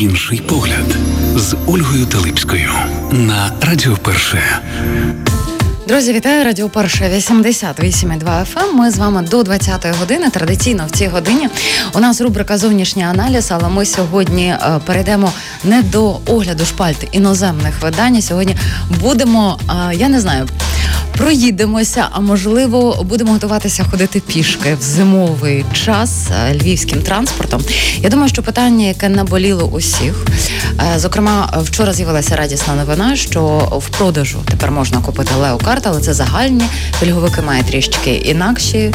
Інший погляд з Ольгою Талипською на Радіо Перше. Друзі, вітаю Радіо Перше 88,2 FM. Ем. Ми з вами до 20-ї години. Традиційно в цій годині у нас рубрика Зовнішній аналіз, але ми сьогодні е, перейдемо не до огляду шпальт іноземних видань. Сьогодні будемо, е, я не знаю, проїдемося, а можливо, будемо готуватися ходити пішки в зимовий час е, львівським транспортом. Я думаю, що питання, яке наболіло усіх, е, зокрема, вчора з'явилася радісна новина, що в продажу тепер можна купити леокарт, але це загальні пільговики мають трішки інакші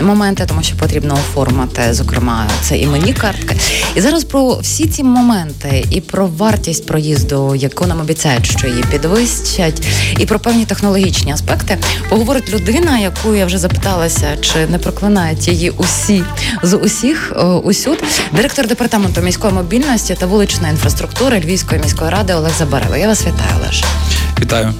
моменти, тому що потрібно оформити, зокрема, це іменні картки. І зараз про всі ці моменти і про вартість проїзду, яку нам обіцяють, що її підвищать, і про певні технологічні аспекти проекти. Поговорить людина, яку я вже запиталася, чи не проклинають її усі з усіх е, усюд. Директор департаменту міської мобільності та вуличної інфраструктури Львівської міської ради Олег Забарева. Я вас вітаю, Олеж. Вітаю.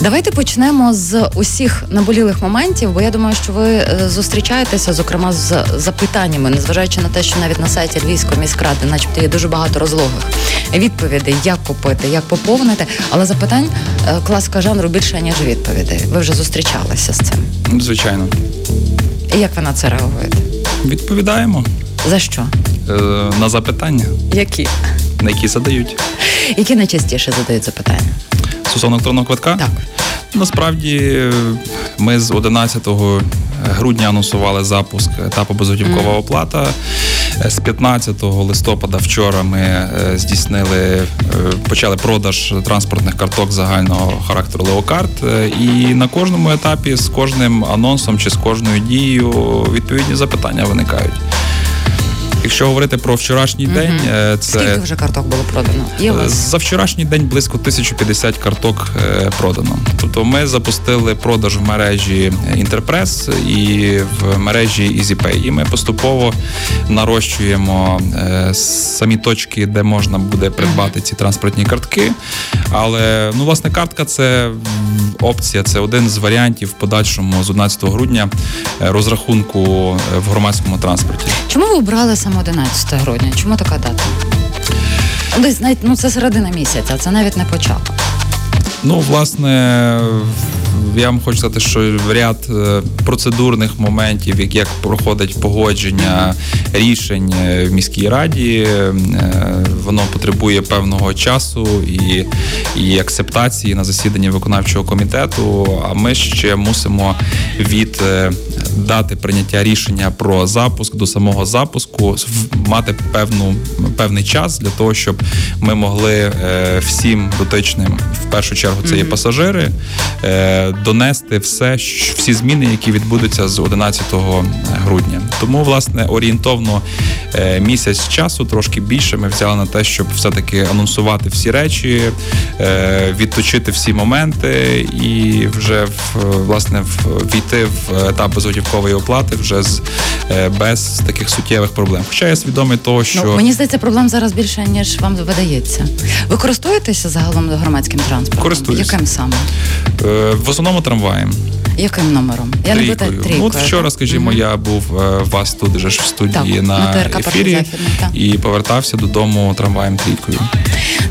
Давайте почнемо з усіх наболілих моментів, бо я думаю, що ви е, зустрічаєтеся, зокрема, з запитаннями, незважаючи на те, що навіть на сайті Львівської міськради, начебто, є дуже багато розлогих відповідей, як купити, як поповнити. Але запитань е, класика жанру більше ніж відповідей. Ви вже зустрічалися з цим? Звичайно. І як ви на це реагуєте? Відповідаємо. За що? Е, На запитання. Які? На які задають. Які найчастіше задають запитання? Стосовно електронного квитка? Так. Насправді ми з 11 грудня анонсували запуск етапу безготівкова mm. оплата. З 15 листопада вчора ми е, здійснили, е, почали продаж транспортних карток загального характеру Леокарт. Е, і на кожному етапі з кожним анонсом чи з кожною дією відповідні запитання виникають. Якщо говорити про вчорашній угу. день, е, це скільки вже карток було продано? Є е, за вчорашній день близько 1050 карток е, продано. Тобто ми запустили продаж в мережі Інтерпрес і в мережі EasyPay. І ми поступово нарощуємо самі точки, де можна буде придбати ці транспортні картки. Але ну, власне, картка це опція, це один з варіантів в подальшому з 11 грудня розрахунку в громадському транспорті. Чому ви обрали саме? 11 грудня. Чому така дата? Десь навіть ну це середина місяця, це навіть не початок. Ну, власне, я вам хочу сказати, що ряд е, процедурних моментів, як, як проходить погодження рішень е, в міській раді, е, воно потребує певного часу і і акцептації на засіданні виконавчого комітету. А ми ще мусимо від дати прийняття рішення про запуск до самого запуску мати певну певний час для того, щоб ми могли всім дотичним в першу чергу це є пасажири донести все, всі зміни, які відбудуться з 11 грудня. Тому, власне, орієнтовно е, місяць часу, трошки більше, ми взяли на те, щоб все-таки анонсувати всі речі, е, відточити всі моменти і вже власне війти в етап безготівкової оплати вже з е, без таких суттєвих проблем. Хоча я свідомий того, що ну, мені здається, проблем зараз більше ніж вам видається. Ви користуєтеся загалом громадським транспортом? Користуюсь. Яким саме? Основному трамваєм. Яким номером? Я не питаю трійкою. Ну, от вчора, скажімо, я був е, вас тут вже ж в студії так, на, на ефірі і повертався додому трамваєм трійкою.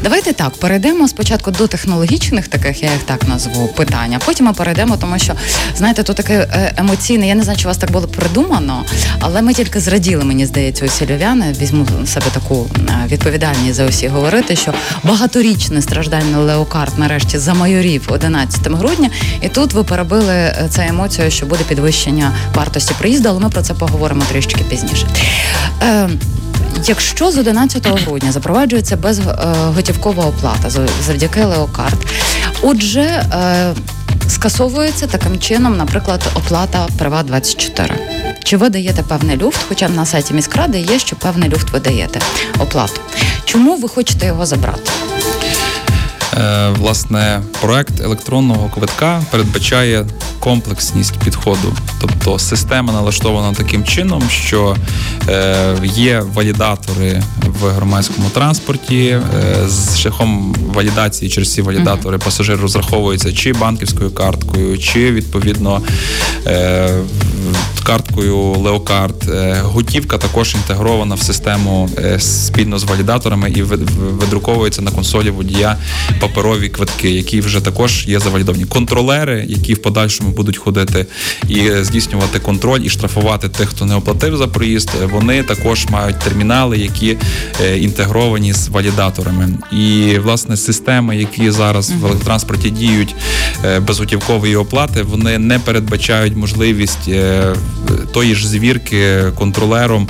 Давайте так перейдемо спочатку до технологічних таких, я їх так назву питання. Потім ми перейдемо, тому що знаєте, то таке е, емоційне. Я не знаю, чи у вас так було придумано, але ми тільки зраділи, мені здається, усі львів'яни. Візьму себе таку е, відповідальність за усі говорити, що багаторічне страждання леокарт нарешті замайорів 11 грудня, і тут ви перебили е, це емоцію, що буде підвищення вартості приїзду, але ми про це поговоримо трішки пізніше. Якщо з 11 грудня запроваджується безготівкова оплата завдяки леокарт, отже, е, скасовується таким чином, наприклад, оплата права 24 Чи ви даєте певний люфт? Хоча на сайті міськради є, що певний люфт ви даєте оплату. Чому ви хочете його забрати? Е, власне, проект електронного квитка передбачає комплексність підходу, тобто система налаштована таким чином, що е, є валідатори в громадському транспорті. Е, з шляхом валідації через ці валідатори пасажир розраховується чи банківською карткою, чи відповідно карткою Леокарт. Готівка також інтегрована в систему спільно з валідаторами і видруковується на консолі водія паперові квитки, які вже також є завалідовані. Контролери, які в подальшому будуть ходити і здійснювати контроль і штрафувати тих, хто не оплатив за проїзд. Вони також мають термінали, які інтегровані з валідаторами. І власне системи, які зараз в електротранспорті діють безготівкової оплати, вони не передбачають можливість е, тої ж звірки контролером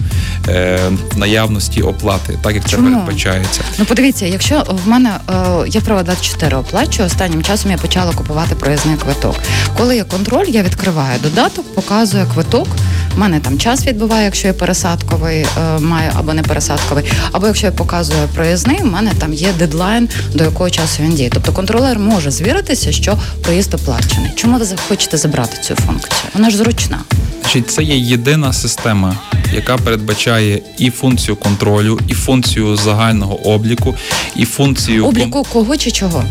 е, наявності оплати, так як це Чому? передбачається. Ну подивіться, якщо в мене е, я права 24 оплачую, останнім часом я почала купувати проїзний квиток. Коли є контроль, я відкриваю додаток, показує квиток. У мене там час відбуває, якщо я пересадковий е, маю або не пересадковий, або якщо я показую проїзний, у мене там є дедлайн, до якого часу він діє. Тобто контролер може звіритися, що проїзд оплачений. Чому ви хочете забрати цю функцію? Вона ж зручна. Значить, це є єдина система, яка передбачає і функцію контролю, і функцію загального обліку, і функцію обліку кого чи чого?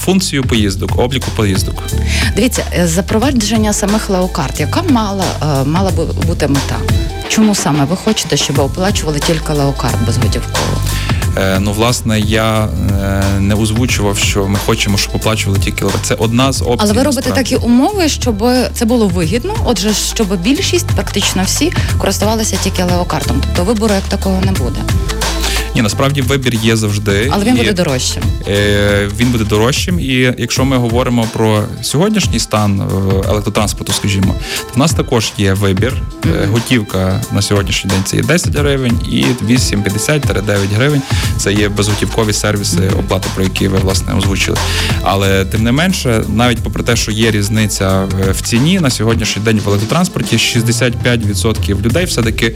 Функцію поїздок, обліку поїздок. Дивіться, е, запровадження самих леокарт, яка мала е, мала бути мета? Чому саме ви хочете, щоб оплачували тільки леокарт безготівково? Е, ну, власне, я не озвучував, що ми хочемо, щоб оплачували тільки Це одна з опцій. Але ви робите такі умови, щоб це було вигідно. Отже, щоб більшість, практично всі, користувалися тільки леокартом. Тобто вибору як такого не буде. Ні, насправді вибір є завжди. Але він і, буде дорожчим. Е, Він буде дорожчим. І якщо ми говоримо про сьогоднішній стан е, електротранспорту, скажімо, то в нас також є вибір. Mm-hmm. Готівка на сьогоднішній день це є 10 гривень і 8,50-9 гривень. Це є безготівкові сервіси mm-hmm. оплати, про які ви власне озвучили. Але тим не менше, навіть попри те, що є різниця в ціні на сьогоднішній день в електротранспорті, 65% людей все таки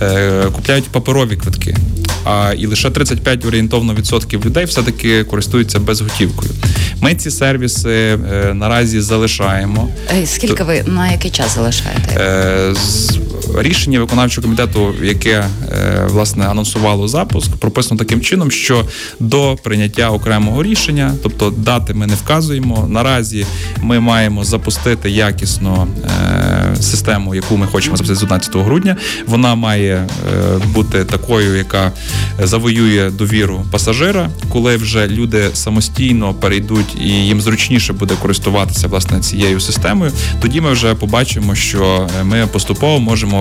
е, купляють паперові квитки. А і лише 35 орієнтовно відсотків людей все-таки користуються безготівкою. Ми ці сервіси е, наразі залишаємо. Скільки ви на який час залишаєте? Е, з рішення виконавчого комітету, яке е, власне анонсувало запуск, прописано таким чином, що до прийняття окремого рішення, тобто дати ми не вказуємо. Наразі ми маємо запустити якісно е, систему, яку ми хочемо запустити з 11 грудня. Вона має е, бути такою, яка завоює довіру пасажира, коли вже люди самостійно перейдуть і їм зручніше буде користуватися власне цією системою. Тоді ми вже побачимо, що ми поступово можемо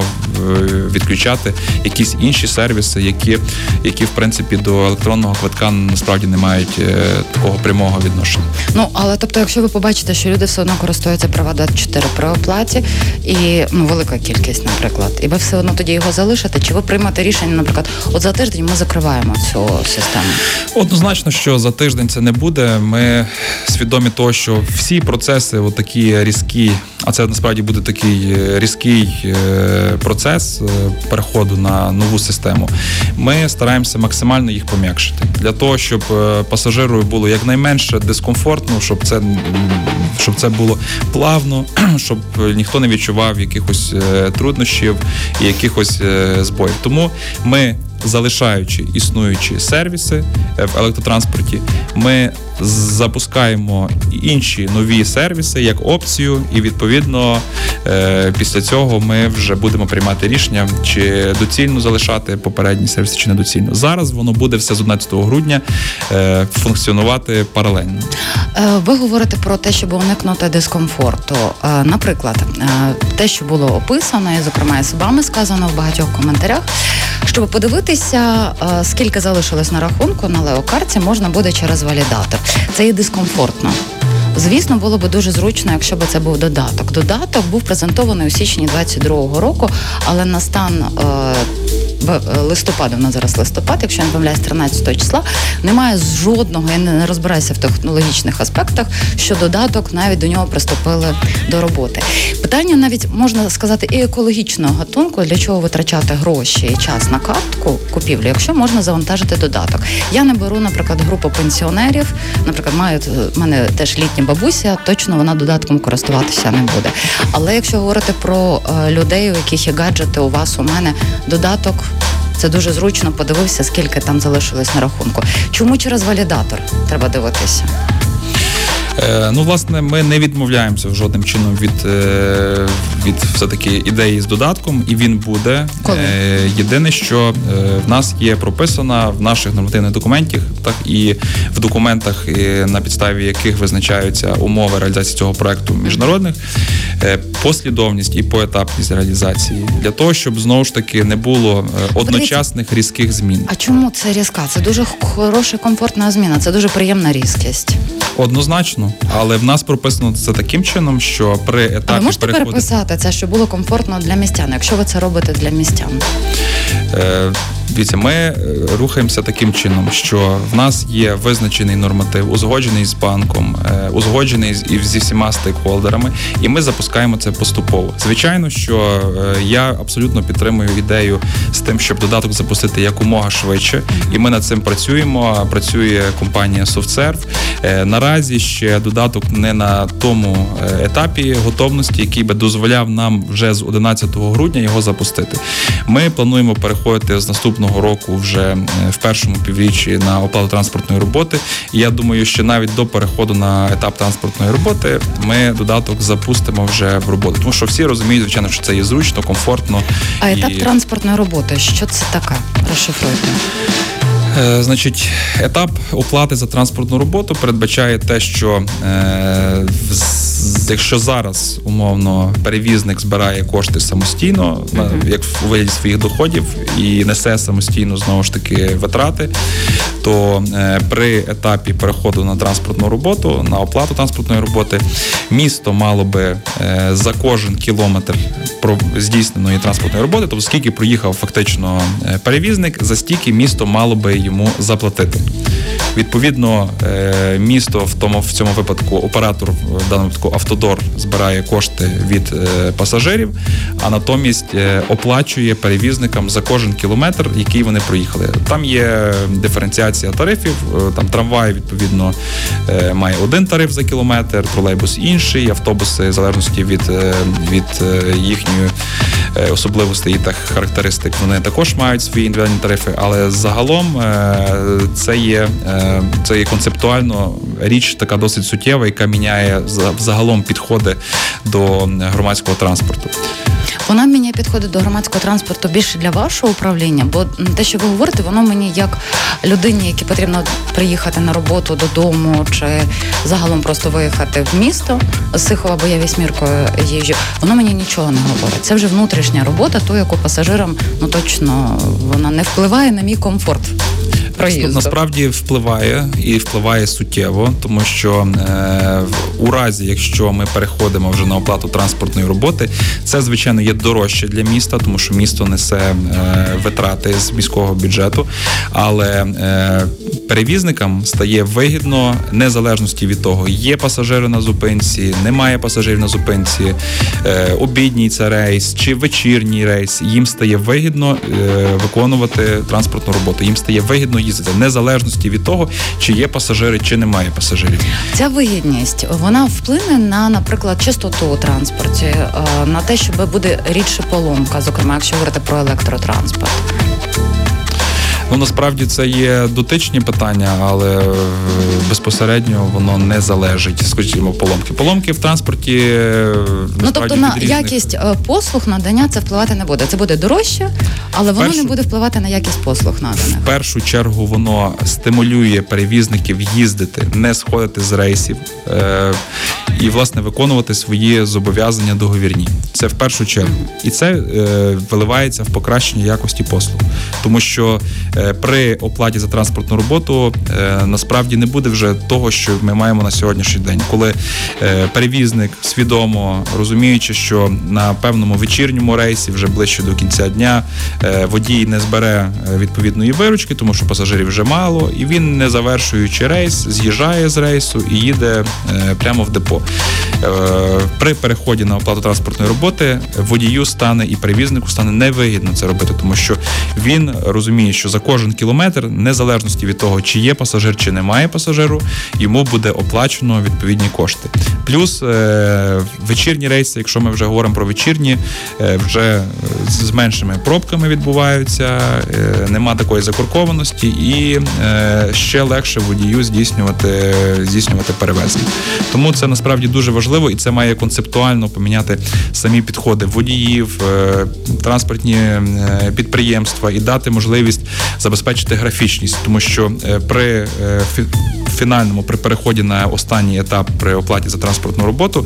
відключати якісь інші сервіси, які які в принципі до електронного квитка насправді не мають е, такого прямого відношення. Ну але тобто, якщо ви побачите, що люди все одно користуються права 24 при оплаті і ну велика кількість, наприклад, і ви все одно тоді його залишите, чи ви приймете рішення, наприклад, от за тиждень ми закриваємо цю систему? Однозначно, що за тиждень це не буде. Ми свідомі того, що всі процеси, такі різкі, а це насправді буде такий е, різкий е, процес е, переходу на нову систему, ми стараємося максимально їх пом'якшити для того, щоб е, пасажиру було якнайменше дискомфортно, щоб це щоб це було плавно, щоб ніхто не відчував якихось е, труднощів і якихось збоїв. Тому ми залишаючи існуючі сервіси е, в електротранспорті, ми запускаємо інші нові сервіси як опцію, і відповідно е, після цього ми вже будемо приймати рішення, чи доцільно залишати попередні сервіси, чи недоцільно. Зараз воно буде все з 11 грудня е, функціонувати паралельно. Ви говорите про те, щоб уникнути дискомфорту. Наприклад, те, що було описано, і зокрема і з вами сказано в багатьох коментарях, щоб подивитися, скільки залишилось на рахунку на леокарті, можна буде через валідатор. Це є дискомфортно. Звісно, було б дуже зручно, якщо б це був додаток. Додаток був презентований у січні 22-го року, але на стан. Е, Е, листопаду, на зараз листопад, якщо я не помиляюсь, 13 числа, немає жодного, я не розбираюся в технологічних аспектах, що додаток навіть до нього приступили до роботи. Питання навіть можна сказати і екологічного гатунку, для чого витрачати гроші і час на картку купівлю, якщо можна завантажити додаток. Я не беру, наприклад, групу пенсіонерів, наприклад, маю в мене теж літня бабуся, точно вона додатком користуватися не буде. Але якщо говорити про е, людей, у яких є гаджети, у вас у мене додаток. Це дуже зручно подивився, скільки там залишилось на рахунку. Чому через валідатор треба дивитися? Е, ну, власне, ми не відмовляємося жодним чином від е, від все-таки ідеї з додатком, і він буде. Коли? Е, єдине, що в нас є прописана в наших нормативних документах, так і в документах, на підставі яких визначаються умови реалізації цього проекту міжнародних, послідовність і поетапність реалізації для того, щоб знову ж таки не було одночасних різких змін. А чому це різка? Це дуже хороша, комфортна зміна. Це дуже приємна різкість. Однозначно, але в нас прописано це таким чином, що при етапі Але можете переходу... переписати це, щоб було комфортно для містян, якщо ви це робите для містян. Е, Дивіться, ми е, рухаємося таким чином, що в нас є визначений норматив, узгоджений з банком, е, узгоджений зі всіма стейкхолдерами, і ми запускаємо це поступово. Звичайно, що я абсолютно підтримую ідею з тим, щоб додаток запустити якомога швидше, і ми над цим працюємо. Працює компанія SoftServe. Наразі ще додаток не на тому етапі готовності, який би дозволяв нам вже з 11 грудня його запустити. Ми плануємо переходити з наступного року вже е, в першому півріччі на оплату транспортної роботи. І я думаю, що навіть до переходу на етап транспортної роботи ми додаток запустимо вже в роботу. Тому що всі розуміють, звичайно, що це є зручно, комфортно. А етап і... транспортної роботи, що це таке? Розшифруйте. Значить, етап оплати за транспортну роботу передбачає те, що е, якщо зараз умовно перевізник збирає кошти самостійно, uh-huh. як у вигляді своїх доходів, і несе самостійно знову ж таки витрати, то е, при етапі переходу на транспортну роботу, на оплату транспортної роботи, місто мало би е, за кожен кілометр здійсненої транспортної роботи, тобто скільки проїхав фактично е, перевізник, за стільки місто мало би йому заплатити. Відповідно, місто в тому в цьому випадку оператор в даному випадку автодор збирає кошти від е, пасажирів, а натомість е, оплачує перевізникам за кожен кілометр, який вони проїхали. Там є диференціація тарифів. Там трамвай відповідно має один тариф за кілометр, тролейбус інший, автобуси в залежності від від їхньої особливостей та характеристик. Вони також мають свої індивідуальні тарифи, але загалом це є це є концептуально річ така досить суттєва, яка міняє загалом підходи до громадського транспорту. Вона мені підходить до громадського транспорту більше для вашого управління, бо те, що ви говорите, воно мені як людині, якій потрібно приїхати на роботу додому, чи загалом просто виїхати в місто з Сихова, бо я вісьміркою їжджу, воно мені нічого не говорить. Це вже внутрішня робота, ту, яку пасажирам ну точно вона не впливає на мій комфорт проїзду. насправді впливає і впливає суттєво, тому що е, у разі, якщо ми переходимо вже на оплату транспортної роботи, це звичайно є дорожче для міста, тому що місто несе е, витрати з міського бюджету, але е, перевізникам стає вигідно незалежності від того, є пасажири на зупинці, немає пасажирів на зупинці, е, обідній це рейс чи вечірній рейс. Їм стає вигідно е, виконувати транспортну роботу. Їм стає вигідно їздити в незалежності від того, чи є пасажири, чи немає пасажирів. Ця вигідність вона вплине на, наприклад, частоту у транспорті, е, на те, що буде рідше поломка, зокрема, якщо говорити про електротранспорт. Ну насправді це є дотичні питання, але е, безпосередньо воно не залежить, скажімо, поломки. Поломки в транспорті е, ну тобто на різних... якість е, послуг надання це впливати не буде. Це буде дорожче, але воно першу... не буде впливати на якість послуг наданих. В першу чергу воно стимулює перевізників їздити, не сходити з рейсів е- і власне виконувати свої зобов'язання договірні. Це в першу чергу, і це е- виливається в покращення якості послуг, тому що. Е, при оплаті за транспортну роботу е, насправді не буде вже того, що ми маємо на сьогоднішній день, коли е, перевізник свідомо розуміючи, що на певному вечірньому рейсі вже ближче до кінця дня водій не збере відповідної виручки, тому що пасажирів вже мало, і він, не завершуючи рейс, з'їжджає з рейсу і їде прямо в депо. При переході на оплату транспортної роботи водію стане і перевізнику стане невигідно це робити, тому що він розуміє, що за кожен кілометр, незалежності від того, чи є пасажир, чи немає пасажиру, йому буде оплачено відповідні кошти. Плюс е, вечірні рейси, якщо ми вже говоримо про вечірні, е, вже з меншими пробками відбуваються, е, нема такої закуркованості і ще легше водію здійснювати здійснювати перевезення. Тому це насправді дуже важливо і це має концептуально поміняти самі підходи водіїв, транспортні підприємства і дати можливість забезпечити графічність, тому що е, при е, фінальному при переході на останній етап при оплаті за транспортну роботу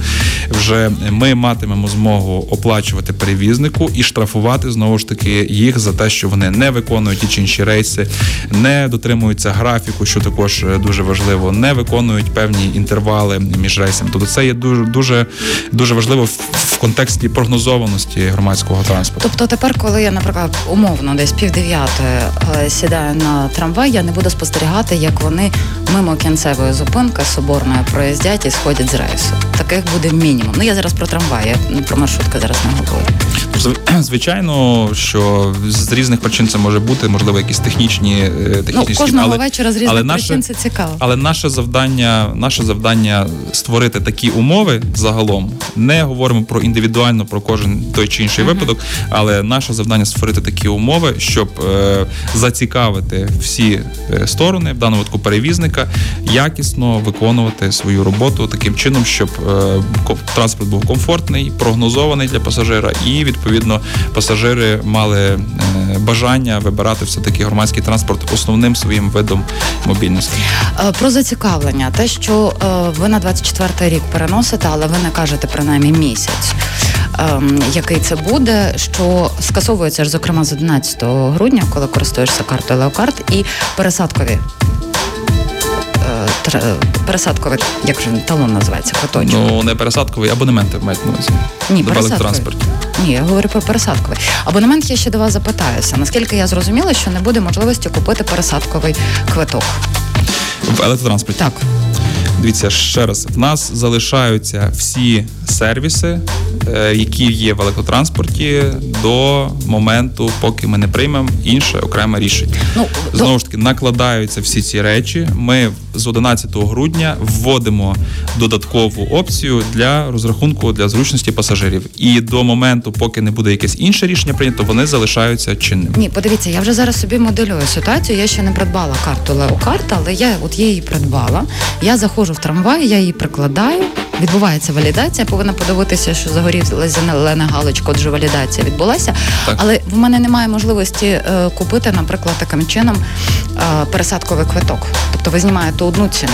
вже ми матимемо змогу оплачувати перевізнику і штрафувати знову ж таки їх за те, що вони не виконують ті чи інші рейси, не дотримуються графіку, що також е, дуже важливо, не виконують певні інтервали між рейсами. Тобто це є дуже дуже дуже важливо в, контексті прогнозованості громадського транспорту. Тобто тепер, коли я, наприклад, умовно десь пів дев'ятої е, сідаю на трамвай, я не буду спостерігати, як вони мимо кінцевої зупинки соборної проїздять і сходять з рейсу. Таких буде мінімум. Ну я зараз про трамвай, я про маршрутки зараз не говорю. Звичайно, що з різних причин це може бути, можливо, якісь технічні е, Ну кожного але, вечора з різних але причин наше, це цікаво. але наше завдання, наше завдання створити такі умови загалом. Не говоримо про індивідуально про кожен той чи інший випадок, але наше завдання створити такі умови, щоб е, зацікавити всі е, сторони, в даному випадку перевізника, якісно виконувати свою роботу таким чином, щоб е, транспорт був комфортний, прогнозований для пасажира, і відповідно пасажири мали е, бажання вибирати все таки громадський транспорт основним своїм видом мобільності. Про зацікавлення, те, що ви на 24 рік переносите, але ви не кажете принаймні місяць. Ем, Який це буде, що скасовується ж, зокрема, з 11 грудня, коли користуєшся картою Леокарт, і пересадкові е, пересадковий, як же талон називається, квиточок. Ну не пересадковий абонементи мають на увазі. Ні, пересадковий. електротранспорту. Ні, я говорю про пересадковий. Абонемент я ще до вас запитаюся. Наскільки я зрозуміла, що не буде можливості купити пересадковий квиток. В електротранспорті. Так. Дивіться ще раз, в нас залишаються всі сервіси, е, які є в електротранспорті до моменту, поки ми не приймемо інше окреме рішення. Ну, Знову ж таки, накладаються всі ці речі. Ми з 11 грудня вводимо додаткову опцію для розрахунку для зручності пасажирів. І до моменту, поки не буде якесь інше рішення прийнято, вони залишаються чинними. Ні, подивіться, я вже зараз собі моделюю ситуацію. Я ще не придбала карту Леокарт, але я от я її придбала. Я заходжу в трамвай, я її прикладаю. Відбувається валідація. Повинна подивитися, що загоріла зелена галочка, отже, валідація відбулася. Так. Але в мене немає можливості е, купити, наприклад, таким чином е, пересадковий квиток. Тобто ви знімаєте одну ціну.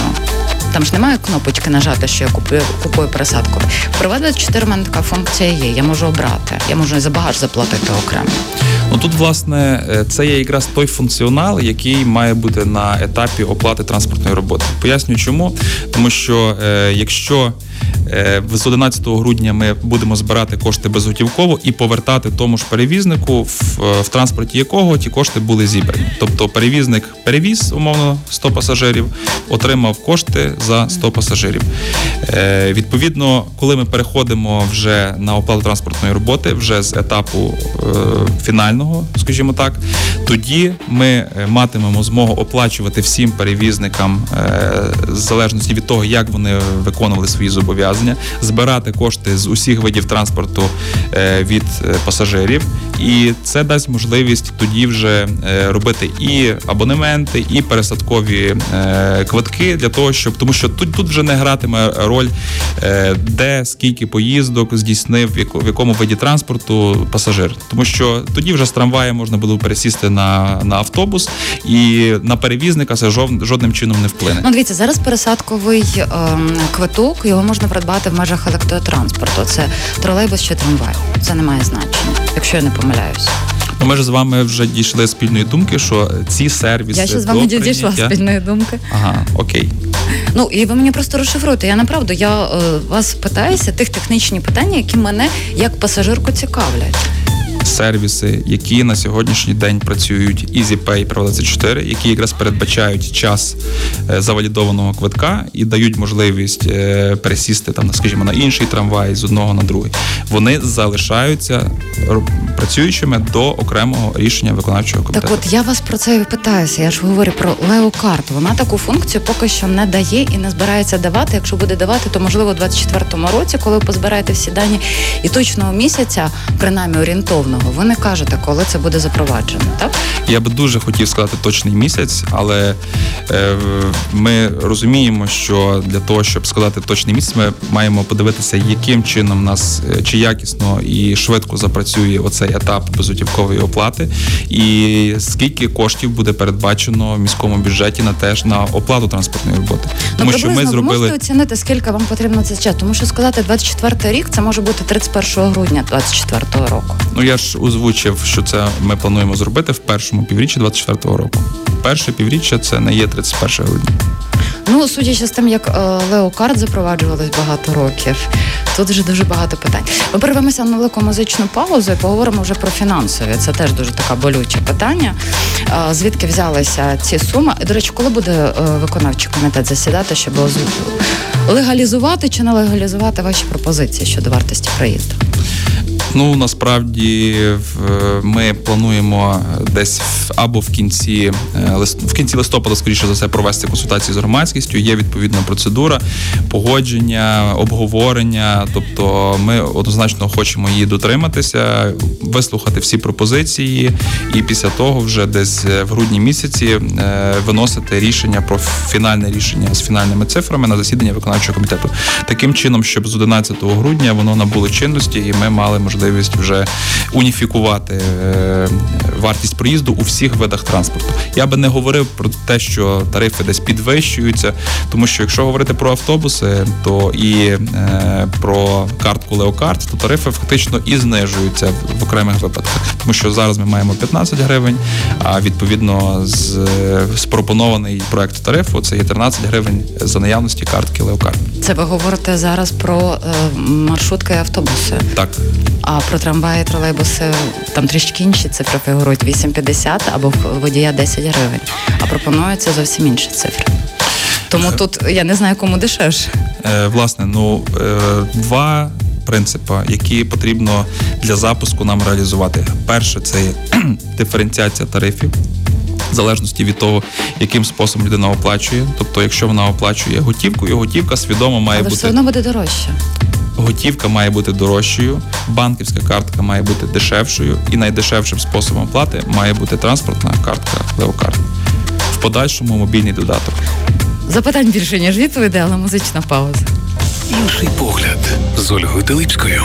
Там ж немає кнопочки нажати, що я купую, купую пересадку. В Приват 24 мене така функція є. Я можу обрати. Я можу за багаж заплатити окремо. Ну тут, власне, е, це є якраз той функціонал, який має бути на етапі оплати транспортної роботи. Поясню, чому. Тому що е, якщо з 11 грудня ми будемо збирати кошти безготівково і повертати тому ж перевізнику, в, е, в транспорті якого ті кошти були зібрані. Тобто перевізник перевіз умовно 100 пасажирів, отримав кошти за 100 пасажирів. Е, відповідно, коли ми переходимо вже на оплату транспортної роботи, вже з етапу е, фінального, скажімо так, тоді ми е, матимемо змогу оплачувати всім перевізникам е, в залежності від того, як вони виконували свої зобов'язання, збирати кошти з усіх видів транспорту е, від е, пасажирів, і це дасть можливість тоді вже е, робити і абонементи, і пересадкові е, квитки для того, щоб тому, що тут, тут вже не гратиме роль, е, де скільки поїздок здійснив в якому виді транспорту пасажир, тому що тоді вже з трамвая можна було пересісти на, на автобус, і на перевізника це жодним чином не вплине. Ну, дивіться, зараз пересадковий ем, квиток його можна придбати в межах електротранспорту. Це тролейбус чи трамвай. Це не має значення, якщо я не помиляюсь. Ну, ми ж з вами вже дійшли спільної думки, що ці сервіси Я ще з вами дійшла спільної думки. Ага, окей. Ну і ви мені просто розшифруєте. Я направду я е, вас питаюся тих технічні питання, які мене як пасажирку цікавлять. Сервіси, які на сьогоднішній день працюють EasyPay Право 24, які якраз передбачають час е, завалідованого квитка і дають можливість е, пересісти там, скажімо, на інший трамвай з одного на другий. Вони залишаються працюючими до окремого рішення виконавчого комітету. Так, от я вас про це і питаюся. Я ж говорю про Леокарт. Вона таку функцію поки що не дає і не збирається давати. Якщо буде давати, то можливо у 24-му році, коли ви позбираєте всі дані і точного місяця, принаймні орієнтовного, ви не кажете, коли це буде запроваджено. Так я би дуже хотів сказати точний місяць, але е, ми розуміємо, що для того, щоб сказати точний місяць, ми маємо подивитися, яким чином нас е, чи якісно і швидко запрацює оцей етап безготівкової оплати, і скільки коштів буде передбачено в міському бюджеті на теж на оплату транспортної роботи. Ну, Тому ну, що ми зробили можете оцінити, скільки вам потрібно це час. Тому що сказати 24 рік, це може бути 31 грудня 24 року. Ну я ж озвучив, що це ми плануємо зробити в першому півріччі 24 року. Перше півріччя це не є 31 грудня. Ну, судячи з тим, як е, леокард запроваджувалось багато років, тут вже дуже багато питань. Ми перервемося на велику музичну паузу і поговоримо вже про фінансові. Це теж дуже таке болюче питання. Е, звідки взялися ці суми? До речі, коли буде е, виконавчий комітет засідати, щоб легалізувати чи не легалізувати ваші пропозиції щодо вартості проїзду? Ну насправді ми плануємо десь або в кінці е, в кінці листопада, скоріше за все, провести консультації з громадськістю. Є відповідна процедура погодження, обговорення. Тобто, ми однозначно хочемо її дотриматися, вислухати всі пропозиції, і після того, вже десь в грудні місяці, е, виносити рішення про фінальне рішення з фінальними цифрами на засідання виконавчого комітету. Таким чином, щоб з 11 грудня воно набуло чинності, і ми мали можливість можливість вже уніфікувати е, вартість проїзду у всіх видах транспорту. Я би не говорив про те, що тарифи десь підвищуються, тому що якщо говорити про автобуси, то і е, про картку Леокарт, то тарифи фактично і знижуються в окремих випадках, тому що зараз ми маємо 15 гривень, а відповідно з спропонований проект тарифу це є 13 гривень за наявності картки Леокарт. Це ви говорите зараз про е, маршрутки і автобуси. Так. А про трамваї, тролейбуси там трішки інші цифри фігурують 8,50 або водія 10 гривень. А пропонуються зовсім інші цифри. Тому тут я не знаю, кому дешевше. Е, власне, ну е, два принципи, які потрібно для запуску нам реалізувати. Перше це диференціація тарифів. В залежності від того, яким способом людина оплачує. Тобто, якщо вона оплачує готівкою, готівка свідомо має Але бути все одно буде дорожче готівка має бути дорожчою, банківська картка має бути дешевшою, і найдешевшим способом оплати має бути транспортна картка Леокарт. В подальшому мобільний додаток. Запитань більше ніж відповіді, але музична пауза. Інший погляд з Ольгою Телипською.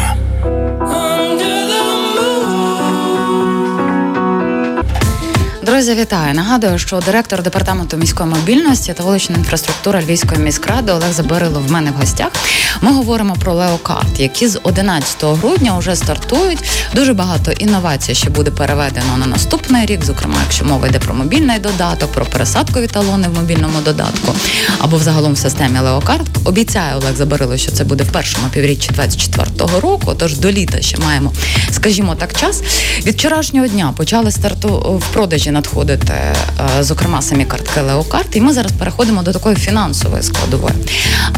Друзі, вітаю! Нагадую, що директор департаменту міської мобільності та вуличної інфраструктури Львівської міськради Олег Забирило в мене в гостях. Ми говоримо про леокарт, які з 11 грудня вже стартують. Дуже багато інновацій ще буде переведено на наступний рік. Зокрема, якщо мова йде про мобільний додаток, про пересадкові талони в мобільному додатку або взагалом в системі леокарт. Обіцяє Олег Забирило, що це буде в першому півріччі 2024 року. Тож до літа ще маємо, скажімо так, час. Від вчорашнього дня почали старту в продажі надходити, е, зокрема, самі картки Леокарт. І ми зараз переходимо до такої фінансової складової.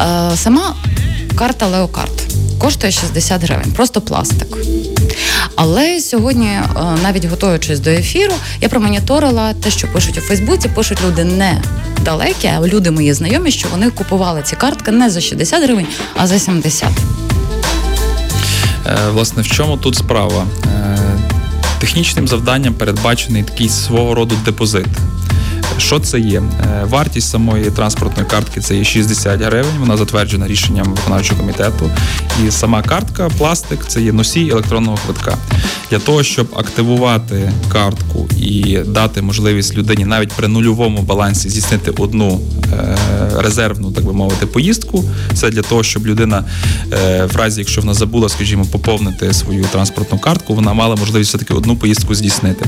Е, сама карта Леокарт коштує 60 гривень, просто пластик. Але сьогодні, е, навіть готуючись до ефіру, я промоніторила те, що пишуть у Фейсбуці, пишуть люди не далекі, а люди мої знайомі, що вони купували ці картки не за 60 гривень, а за 70. Власне, в чому тут справа? Технічним завданням передбачений такий свого роду депозит. Що це є? Е, вартість самої транспортної картки це є 60 гривень. Вона затверджена рішенням виконавчого комітету. І сама картка, пластик це є носій електронного квитка. Для того, щоб активувати картку і дати можливість людині навіть при нульовому балансі здійснити одну резервну, так би мовити, поїздку. Це для того, щоб людина, е, в разі, якщо вона забула, скажімо, поповнити свою транспортну картку, вона мала можливість все таки одну поїздку здійснити.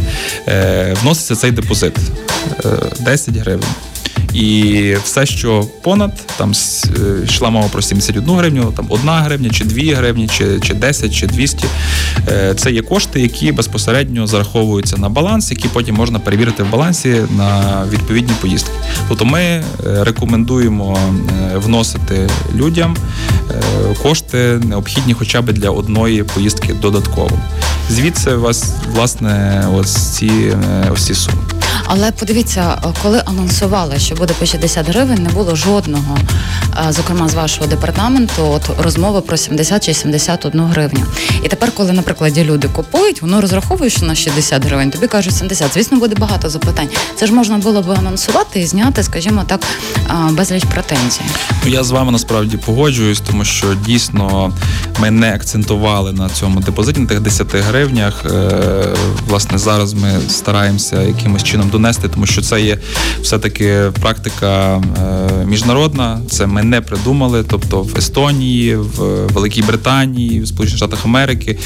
Вноситься цей депозит. 10 гривень. І все, що понад, там е, йшла мова про 71 гривню, там 1 гривня, чи 2 гривні, чи чи 10, чи 200. Е, це є кошти, які безпосередньо зараховуються на баланс, які потім можна перевірити в балансі на відповідні поїздки. Тобто ми рекомендуємо вносити людям кошти необхідні хоча б для одної поїздки додатково. Звідси у вас власне ось ці ось ці суми. Але подивіться, коли анонсували, що буде по 60 гривень, не було жодного, е, зокрема з вашого департаменту, от розмови про 70 чи 71 гривню. І тепер, коли, наприклад, люди купують, воно розраховує, що на 60 гривень, тобі кажуть 70. Звісно, буде багато запитань. Це ж можна було би анонсувати і зняти, скажімо так, е, безліч претензій. Ну я з вами насправді погоджуюсь, тому що дійсно ми не акцентували на цьому депозиті на тих 10 гривнях. Е, власне, зараз ми стараємося якимось чином донести, тому що це є все-таки практика е, міжнародна. Це ми не придумали. Тобто в Естонії, в Великій Британії, в Сполучених Штатах Америки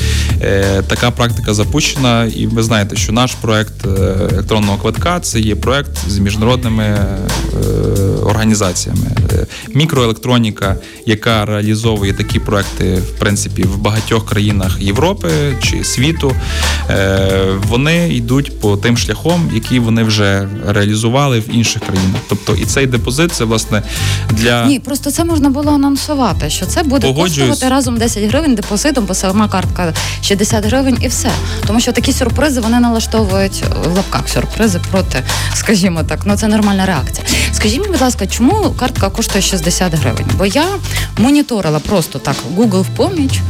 е, така практика запущена. І ви знаєте, що наш проект е, електронного квитка це є проект з міжнародними організаціями. Мікроелектроніка, яка реалізовує такі проекти, в принципі, в багатьох країнах Європи чи світу, вони йдуть по тим шляхом, які вони вони вже реалізували в інших країнах. Тобто і цей депозит це власне для ні, просто це можна було анонсувати, що це буде коштувати разом 10 гривень депозитом, бо сама картка 60 гривень і все. Тому що такі сюрпризи вони налаштовують в лапках сюрпризи проти, скажімо так, ну це нормальна реакція. Скажіть мені, будь ласка, чому картка коштує 60 гривень? Бо я моніторила просто так Google в поміч,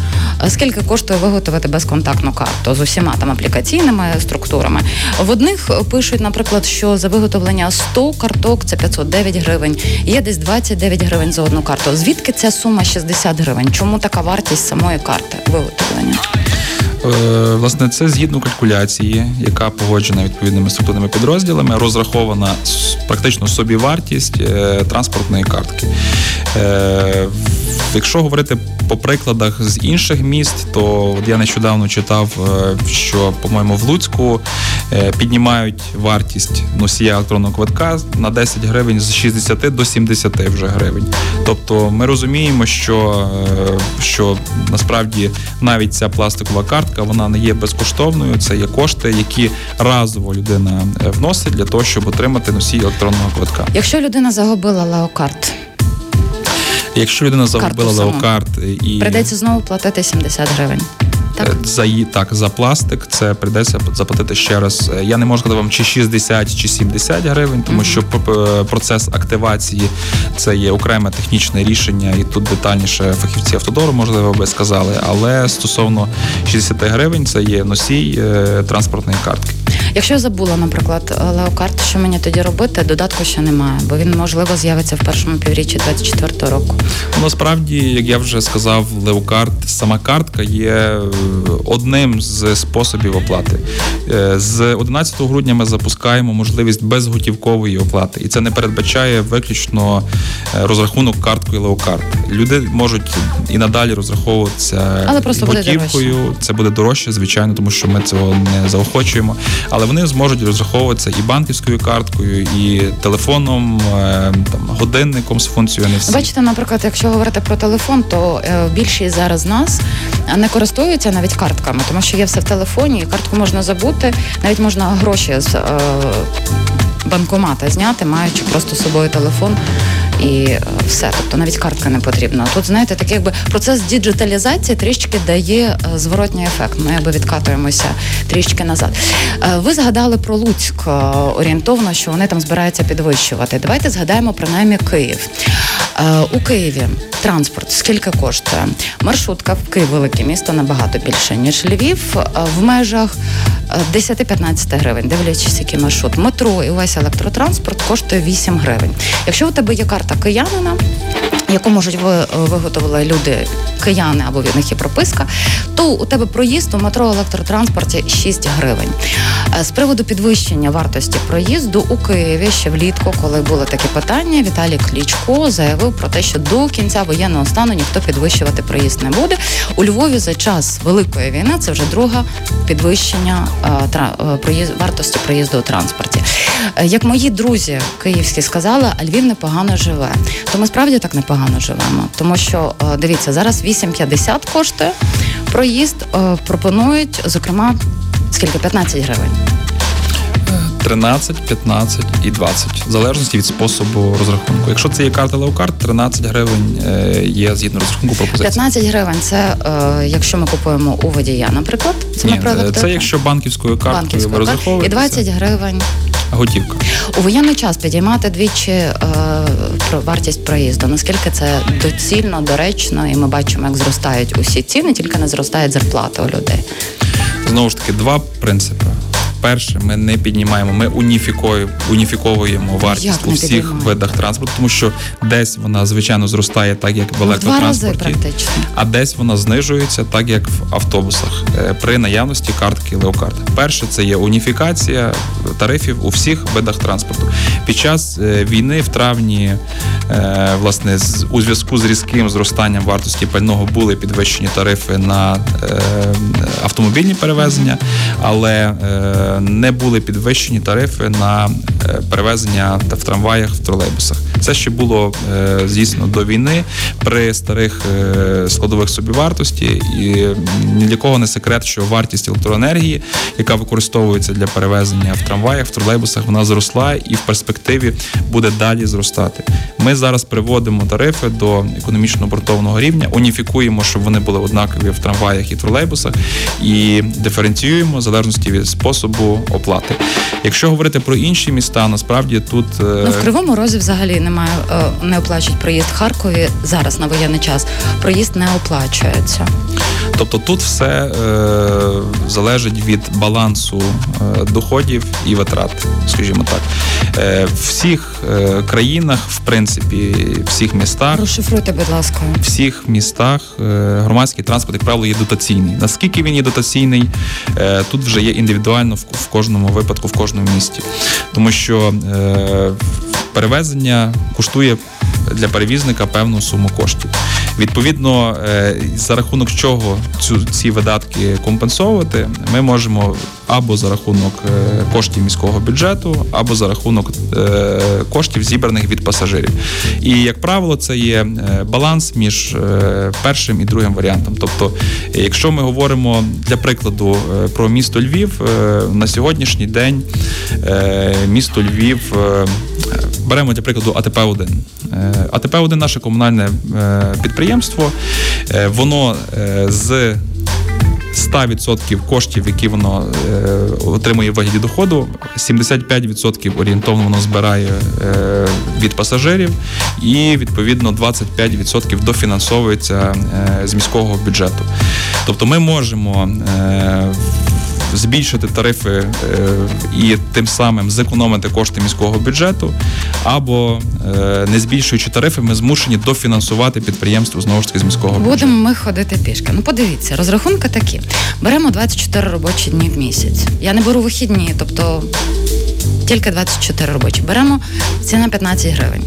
скільки коштує виготовити безконтактну карту з усіма там аплікаційними структурами. В одних пишуть, наприклад, що за виготовлення 100 карток це 509 гривень, є десь 29 гривень за одну карту. Звідки ця сума 60 гривень? Чому така вартість самої карти виготовлення? Е, власне, це згідно калькуляції, яка погоджена відповідними структурними підрозділами, розрахована практично собі вартість е, транспортної картки. Е, якщо говорити по прикладах з інших міст, то от я нещодавно читав, що, по-моєму, в Луцьку піднімають вартість носія електронного квитка на 10 гривень з 60 до 70 вже гривень. Тобто ми розуміємо, що, що насправді навіть ця пластикова картка картка вона не є безкоштовною. Це є кошти, які разово людина е, вносить для того, щоб отримати носій електронного квитка. Якщо людина загубила леокарт. Якщо людина загубила леокарт і придеться знову платити 70 гривень. Так, е, за так, за пластик це прийдеться заплатити ще раз. Е, я не можу сказати вам чи 60, чи 70 гривень, тому mm-hmm. що процес активації це є окреме технічне рішення, і тут детальніше фахівці автодору, можливо, би сказали. Але стосовно 60 гривень, це є носій е, транспортної картки. Якщо я забула, наприклад, леокарт, що мені тоді робити, додатку ще немає, бо він можливо з'явиться в першому півріччі 24 року. Насправді, як я вже сказав, леокарт, сама картка є е, одним з способів оплати. Е, з 11 грудня ми запускаємо можливість безготівкової оплати, і це не передбачає виключно е, розрахунок карткою леокарт. Люди можуть і надалі розраховуватися Але просто готівкою. Буде це буде дорожче, звичайно, тому що ми цього не заохочуємо. Але вони зможуть розраховуватися і банківською карткою, і телефоном, е, там годинником з функцією NFC. Бачите, наприклад, якщо говорити про телефон, то е, більшість зараз нас не користуються навіть картками, тому що є все в телефоні, і картку можна забути, навіть можна гроші з е, банкомата зняти, маючи просто з собою телефон і е, все. Тобто навіть картка не потрібна. Тут знаєте, такий якби процес діджиталізації трішки дає е, зворотній ефект. Ми якби відкатуємося трішки назад. Е, ви згадали про Луцьк орієнтовно, що вони там збираються підвищувати. Давайте згадаємо принаймні Київ. У Києві транспорт скільки коштує? Маршрутка в Київ велике місто набагато більше ніж Львів. В межах 10-15 гривень, дивлячись, який маршрут. Метро і весь електротранспорт коштує 8 гривень. Якщо у тебе є карта киянина, яку можуть ви виготовили люди, кияни або від них є прописка, то у тебе проїзд у метро електротранспорті 6 гривень. Е, з приводу підвищення вартості проїзду у Києві ще влітку, коли були такі питання, Віталій Клічко заявив про те, що до кінця воєнного стану ніхто підвищувати проїзд не буде. У Львові за час великої війни це вже друге підвищення е, проїзд вартості проїзду у транспорті. Е, як мої друзі київські сказали, а Львів непогано живе. То ми справді так непогано живемо, тому що дивіться зараз 8,50 коштує проїзд. Пропонують зокрема скільки 15 гривень. 13, 15 і 20, в залежності від способу розрахунку. Якщо це є карта Леокарт, 13 гривень е, є згідно розрахунку пропозиції. 15 гривень це е, якщо ми купуємо у водія, наприклад, це Ні, Це якщо банківською Банківською ви розраховуєте. І 20 гривень. Готівка у воєнний час підіймати двічі е, про вартість проїзду. Наскільки це доцільно, доречно, і ми бачимо, як зростають усі ціни, тільки не зростають зарплати у людей. Знову ж таки, два принципи. Перше, ми не піднімаємо, ми уніфікуємо, уніфіковуємо вартість у всіх видах транспорту, тому що десь вона звичайно зростає, так як в електротранспорті, практично. а десь вона знижується, так як в автобусах е, при наявності картки Леокарт. Перше це є уніфікація тарифів у всіх видах транспорту. Під час е, війни в травні, е, власне, у зв'язку з різким зростанням вартості пального були підвищені тарифи на автомобільні перевезення, але не були підвищені тарифи на е, перевезення в трамваях в тролейбусах. Це ще було звісно до війни при старих е, складових собівартості, і ні для кого не секрет, що вартість електроенергії, яка використовується для перевезення в трамваях, в тролейбусах, вона зросла і в перспективі буде далі зростати. Ми зараз приводимо тарифи до економічно обґрунтованого рівня, уніфікуємо, щоб вони були однакові в трамваях і тролейбусах, і диференціюємо в залежності від способу оплати. Якщо говорити про інші міста, насправді тут е, ну в кривому розі взагалі немає, е, не оплачують проїзд в Харкові зараз на воєнний час. Проїзд не оплачується. Тобто тут все е, залежить від балансу е, доходів і витрат, скажімо так. Е, В всіх е, країнах, в принципі, всіх містах Розшифруйте, будь ласка, в всіх містах е, громадський транспорт, як правило, є дотаційний. Наскільки він є дотаційний, е, тут вже є індивідуально в, в кожному випадку, в кожному місті, тому що е, перевезення коштує для перевізника певну суму коштів. Відповідно, е, за рахунок чого цю ці видатки компенсовувати, ми можемо або за рахунок е, коштів міського бюджету, або за рахунок е, коштів зібраних від пасажирів. І як правило, це є баланс між першим і другим варіантом. Тобто, якщо ми говоримо для прикладу про місто Львів, на сьогоднішній день місто Львів беремо для прикладу АТП 1 АТП 1 наше комунальне підприємство, воно з 100% коштів, які воно е, отримує в вигляді доходу, 75% орієнтовно воно збирає е, від пасажирів, і відповідно 25% дофінансовується е, з міського бюджету. Тобто ми можемо е, збільшити тарифи е, і тим самим зекономити кошти міського бюджету, або е, не збільшуючи тарифи, ми змушені дофінансувати підприємство знову ж таки з міського бюджету. Будемо ми ходити пішки. Ну, подивіться, розрахунки такі: беремо 24 робочі дні в місяць. Я не беру вихідні, тобто тільки 24 робочі. Беремо ціна 15 гривень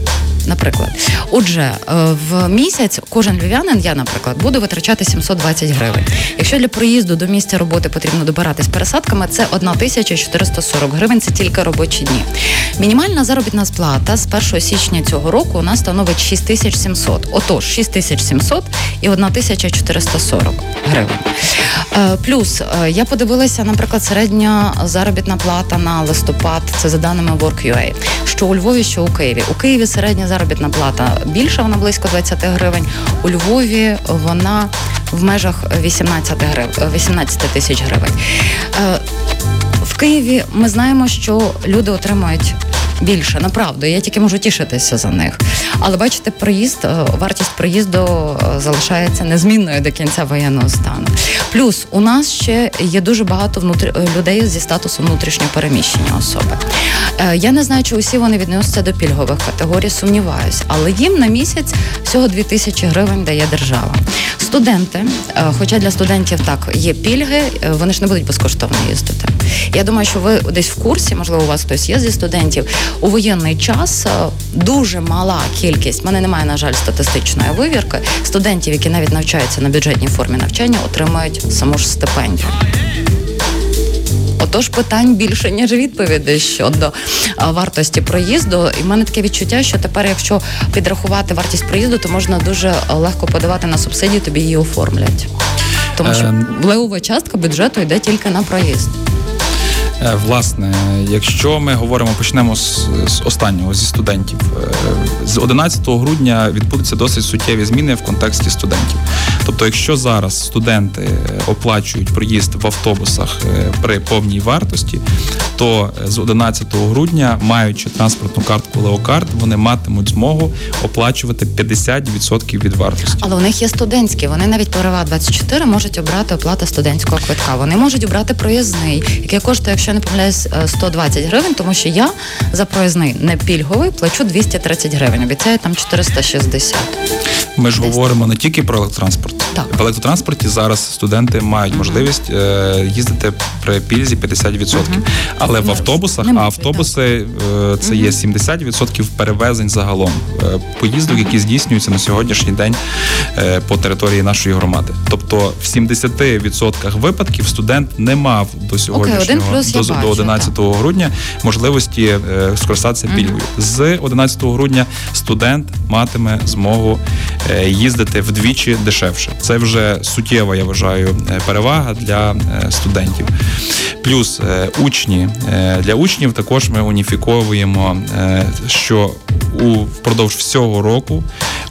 наприклад. Отже, е, в місяць кожен львів'янин, я, наприклад, буду витрачати 720 гривень. Якщо для проїзду до місця роботи потрібно добиратись пересадками, це 1440 гривень, це тільки робочі дні. Мінімальна заробітна сплата з 1 січня цього року у нас становить 6700. Отож, 6700 і 1440 гривень. Е, плюс е, я подивилася, наприклад, середня заробітна плата на листопад, це за даними WorkUA, що у Львові, що у Києві. У Києві середня заробітна плата більша, вона близько 20 гривень. У Львові вона в межах 18 гривень, 18 тисяч гривень. Е, в Києві ми знаємо, що люди отримують більше. Направду, я тільки можу тішитися за них. Але бачите, проїзд, е, вартість проїзду е, залишається незмінною до кінця воєнного стану. Плюс у нас ще є дуже багато внутрі... Е, людей зі статусу внутрішнього переміщення особи. Я не знаю, чи усі вони відносяться до пільгових категорій, сумніваюся, але їм на місяць всього 2 тисячі гривень дає держава. Студенти, хоча для студентів так є пільги, вони ж не будуть безкоштовно їздити. Я думаю, що ви десь в курсі, можливо, у вас хтось є зі студентів. У воєнний час е, дуже мала кількість. в Мене немає, на жаль, статистичної вивірки. Студентів, які навіть навчаються на бюджетній формі навчання, отримують саму ж стипендію. Отож, питань більше ніж відповідей щодо е, вартості проїзду. І в мене таке відчуття, що тепер, якщо підрахувати вартість проїзду, то можна дуже легко подавати на субсидію, тобі її оформлять. Тому що ем. левова частка бюджету йде тільки на проїзд. Е, власне, якщо ми говоримо, почнемо з, з останнього зі студентів, е, з 11 грудня відбудуться досить суттєві зміни в контексті студентів. Тобто, якщо зараз студенти е, оплачують проїзд в автобусах при повній вартості, то з 11 грудня, маючи транспортну картку Леокарт, вони матимуть змогу оплачувати 50% від вартості. Але у них є студентські. Вони навіть по РВА 24 можуть обрати оплату студентського квитка. Вони можуть обрати проїзний, який коштує, якщо якщо не помиляюсь, 120 е, гривень, тому що я за проїзний не пільговий плачу 230 гривень. Обіцяю там 460. Ми ж говоримо не тільки про електротранспорт. Так. В електротранспорті зараз студенти мають можливість е, їздити при пільзі 50%. Угу. Але в автобусах, а автобуси е, це є 70% перевезень загалом е, поїздок, які здійснюються на сьогоднішній день е, по території нашої громади. Тобто в 70% випадків студент не мав до сьогоднішнього okay, до, бачу, до 11 так. грудня можливості е, скористатися угу. пільгою. З 11 грудня студент матиме змогу е, їздити вдвічі дешевше. Це вже суттєва, я вважаю, е, перевага для е, студентів. Плюс е, учні для учнів також ми уніфіковуємо, що у впродовж всього року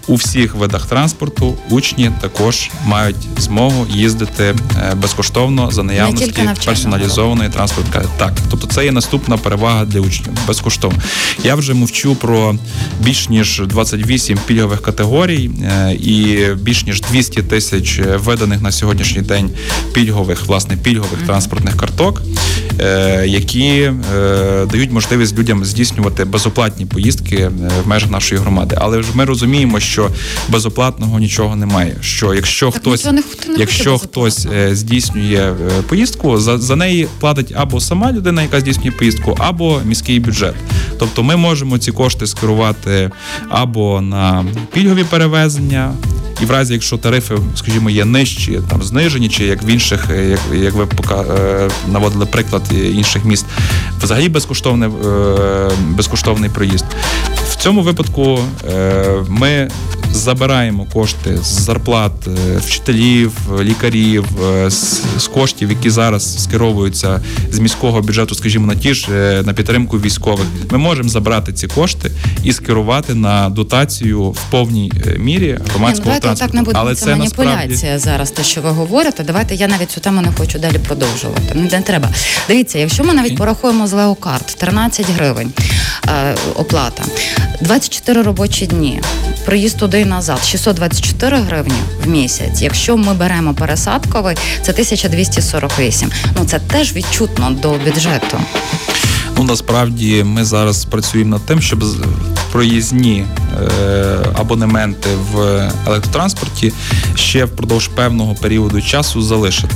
у всіх видах транспорту учні також мають змогу їздити безкоштовно за наявності персоналізованої транспортної Так, тобто це є наступна перевага для учнів. Безкоштовно. Я вже мовчу про більш ніж 28 пільгових категорій і більш ніж 200 тисяч виданих на сьогоднішній день пільгових, власне, пільгових mm-hmm. транспортних карток, е, які е, дають можливість людям здійснювати безоплатні поїздки е, в межах нашої громади. Але ж ми розуміємо, що безоплатного нічого немає. Що якщо так, хтось, не, якщо хтось здійснює поїздку, за, за неї платить або сама людина, яка здійснює поїздку, або міський бюджет. Тобто ми можемо ці кошти скерувати або на пільгові перевезення, і в разі, якщо тарифи, скажімо, є нижчі, там знижені, чи як в інших, е, як як ви пока е, наводили приклад інших міст, взагалі безкоштовний, е, безкоштовний проїзд. В цьому випадку ми забираємо кошти з зарплат е, вчителів, лікарів, е, з, коштів, які зараз скеровуються з міського бюджету, скажімо, на ті ж е, на підтримку військових. Ми можемо забрати ці кошти і скерувати на дотацію в повній мірі громадського ну, транспорту. Так не буде Але це, це маніпуляція насправді... зараз. Те, що ви говорите, давайте я навіть цю тему не хочу далі продовжувати. Не треба. Дивіться, якщо ми навіть порахуємо з Леокарт 13 гривень е, оплата, 24 робочі дні, проїзд туди назад 624 гривні в місяць. Якщо ми беремо пересадковий, це 1248. Ну це теж відчутно до бюджету. Ну насправді ми зараз працюємо над тим, щоб проїзні е, абонементи в електротранспорті ще впродовж певного періоду часу залишити.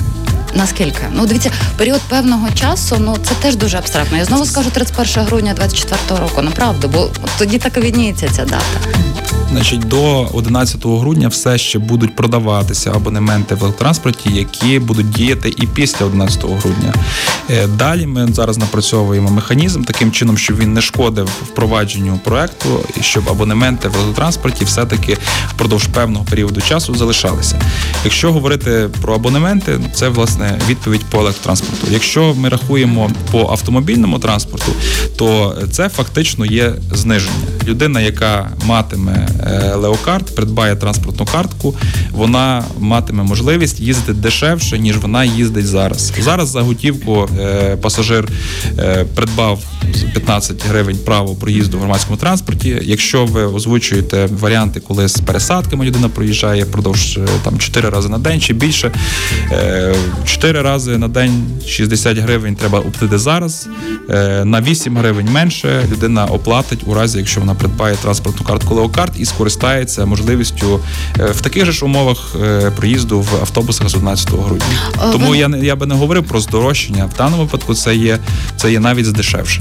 Наскільки? Ну, дивіться, період певного часу, ну це теж дуже абстрактно. Я знову скажу 31 грудня 24 року, направду, бо тоді так і відніється ця дата. Значить, до 11 грудня все ще будуть продаватися абонементи в електротранспорті, які будуть діяти і після 11 грудня. Е, далі ми зараз напрацьовуємо механізм таким чином, щоб він не шкодив впровадженню проекту, і щоб абонементи в електротранспорті все-таки впродовж певного періоду часу залишалися. Якщо говорити про абонементи, це власне власне відповідь по електротранспорту. Якщо ми рахуємо по автомобільному транспорту, то це фактично є зниження. Людина, яка матиме е, леокарт, придбає транспортну картку, вона матиме можливість їздити дешевше, ніж вона їздить зараз. Зараз за готівку е, пасажир е, придбав 15 гривень право проїзду в громадському транспорті. Якщо ви озвучуєте варіанти, коли з пересадками людина проїжджає впродовж там 4 рази на день чи більше, 4 рази на день 60 гривень треба оплатити зараз. На 8 гривень менше людина оплатить у разі, якщо вона придбає транспортну картку Леокарт і скористається можливістю в таких же ж умовах проїзду в автобусах з 11 грудня. Тому я я би не говорив про здорожчання. В даному випадку це є це є навіть здешевше.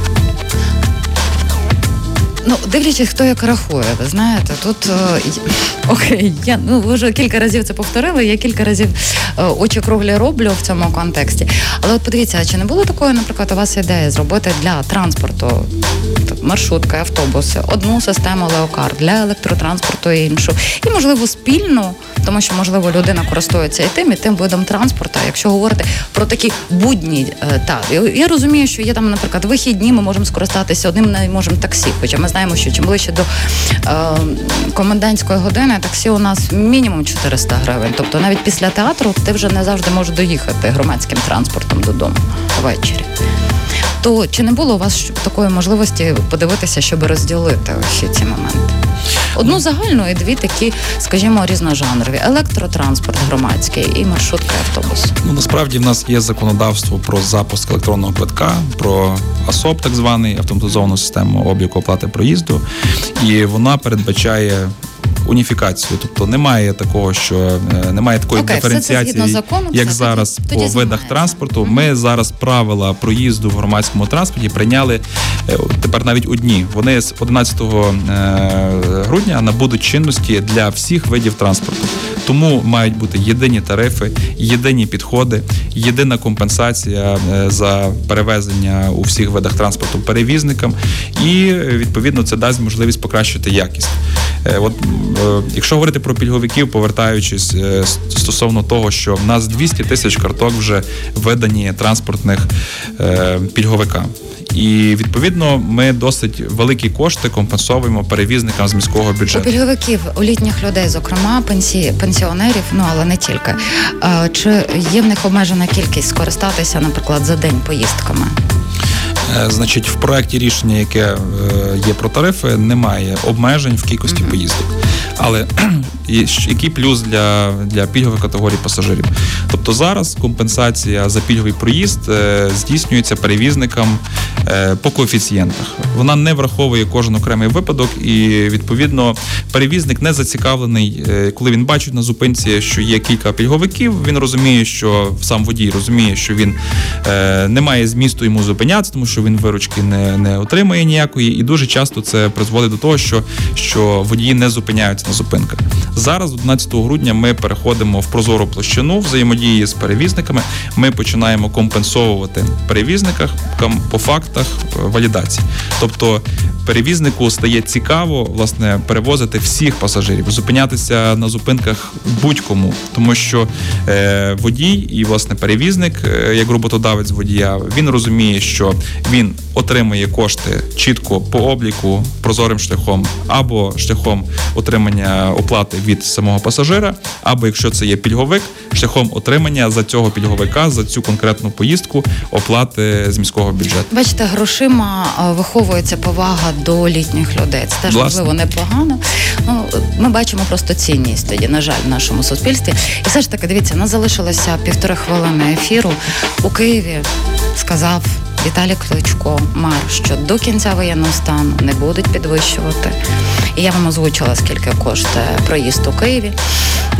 Ну, дивлячись, хто як рахує, ви знаєте, тут е, окей, я ну ви вже кілька разів це повторили. Я кілька разів е, очі круглі роблю в цьому контексті. Але от подивіться, чи не було такої, наприклад, у вас ідеї зробити для транспорту маршрутки, автобуси, одну систему леокар для електротранспорту і іншу, і можливо спільну, тому що можливо людина користується і тим, і тим видом транспорту. Якщо говорити про такі будні, е, так я розумію, що є там, наприклад, вихідні, ми можемо скористатися одним, не можемо таксі, хоча ми знаємо, що чим ближче до е, комендантської години таксі у нас мінімум 400 гривень. Тобто навіть після театру ти вже не завжди можеш доїхати громадським транспортом додому ввечері. То чи не було у вас такої можливості подивитися, щоб розділити ці моменти? Одну загальну і дві такі, скажімо, різножанрові: електротранспорт громадський і маршрутка автобус. Ну насправді в нас є законодавство про запуск електронного квитка, про АСОП, так званий автоматизовану систему обліку оплати проїзду, і вона передбачає уніфікацію. Тобто немає такого, що е, немає такої okay, диференціації, закону, як зараз по видах транспорту. Ми зараз правила проїзду в громадському транспорті прийняли е, тепер навіть одні. Вони з 11 е, грудня набудуть чинності для всіх видів транспорту. Тому мають бути єдині тарифи, єдині підходи, єдина компенсація за перевезення у всіх видах транспорту перевізникам, і відповідно це дасть можливість покращити якість. От Е, якщо говорити про пільговиків, повертаючись е, стосовно того, що в нас 200 тисяч карток вже видані транспортних е, пільговикам. І відповідно ми досить великі кошти компенсовуємо перевізникам з міського бюджету. У пільговиків у літніх людей, зокрема пенсії пенсіонерів, ну але не тільки. Чи є в них обмежена кількість скористатися, наприклад, за день поїздками? Значить, в проєкті рішення, яке є про тарифи, немає обмежень в кількості mm-hmm. поїздок. Але який плюс для для пільгових категорій пасажирів? Тобто зараз компенсація за пільговий проїзд е, здійснюється перевізникам е, по коефіцієнтах. Вона не враховує кожен окремий випадок, і відповідно перевізник не зацікавлений, е, коли він бачить на зупинці, що є кілька пільговиків. Він розуміє, що сам водій розуміє, що він не має змісту йому зупинятися, тому що він виручки не не отримує ніякої, і дуже часто це призводить до того, що, що водії не зупиняються зупинках. Зараз, 11 грудня, ми переходимо в прозору площину взаємодії з перевізниками. Ми починаємо компенсовувати перевізниках по фактах е, валідації. Тобто перевізнику стає цікаво власне перевозити всіх пасажирів, зупинятися на зупинках будь-кому, тому що е, водій і власне перевізник, е, як роботодавець водія, він розуміє, що він отримує кошти чітко по обліку прозорим шляхом або шляхом отримання оплати від самого пасажира, або якщо це є пільговик, шляхом отримання за цього пільговика за цю конкретну поїздку оплати з міського бюджету. Бачите, грошима виховується повага до літніх людей. Це теж можливо непогано. Ну ми бачимо просто цінність тоді, на жаль, в нашому суспільстві. І все ж таки, дивіться, нас залишилося півтори хвилини ефіру у Києві. Сказав Віталій Кличко, мер, що до кінця воєнного стану не будуть підвищувати. І я вам озвучила, скільки коштує проїзд у Києві,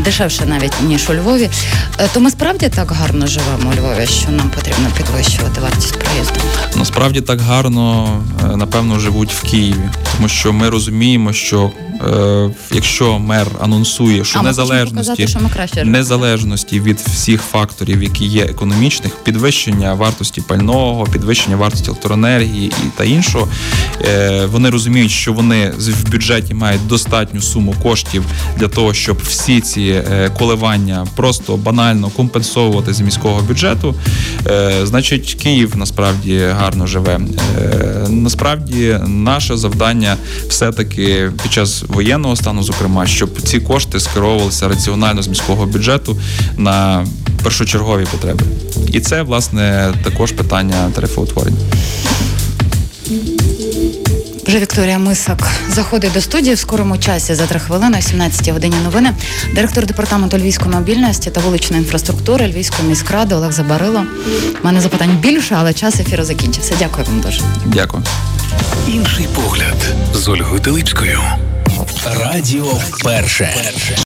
дешевше навіть ніж у Львові. Е, то ми справді так гарно живемо у Львові, що нам потрібно підвищувати вартість проїзду. Насправді так гарно, е, напевно, живуть в Києві, тому що ми розуміємо, що е, якщо мер анонсує, що а, незалежності показати, що незалежності від всіх факторів, які є економічних, підвищення вартості пального, підвищення вартості електроенергії і та іншого, е, вони розуміють, що вони в бюджеті мають достатню суму коштів для того, щоб всі ці ці е, коливання просто банально компенсовувати з міського бюджету, е, значить Київ насправді гарно живе. Е, Насправді наше завдання все-таки під час воєнного стану, зокрема, щоб ці кошти скеровувалися раціонально з міського бюджету на першочергові потреби. І це власне також питання тарифоутворення. Вже Вікторія Мисак заходить до студії в скорому часі за три хвилини, о 17 годині новини. Директор департаменту львівської мобільності та вуличної інфраструктури Львівської міськради Олег Забарило. У мене запитань більше, але час ефіру закінчився. Дякую вам дуже. Дякую. Інший погляд з Ольгою Теличкою. Радіо перше.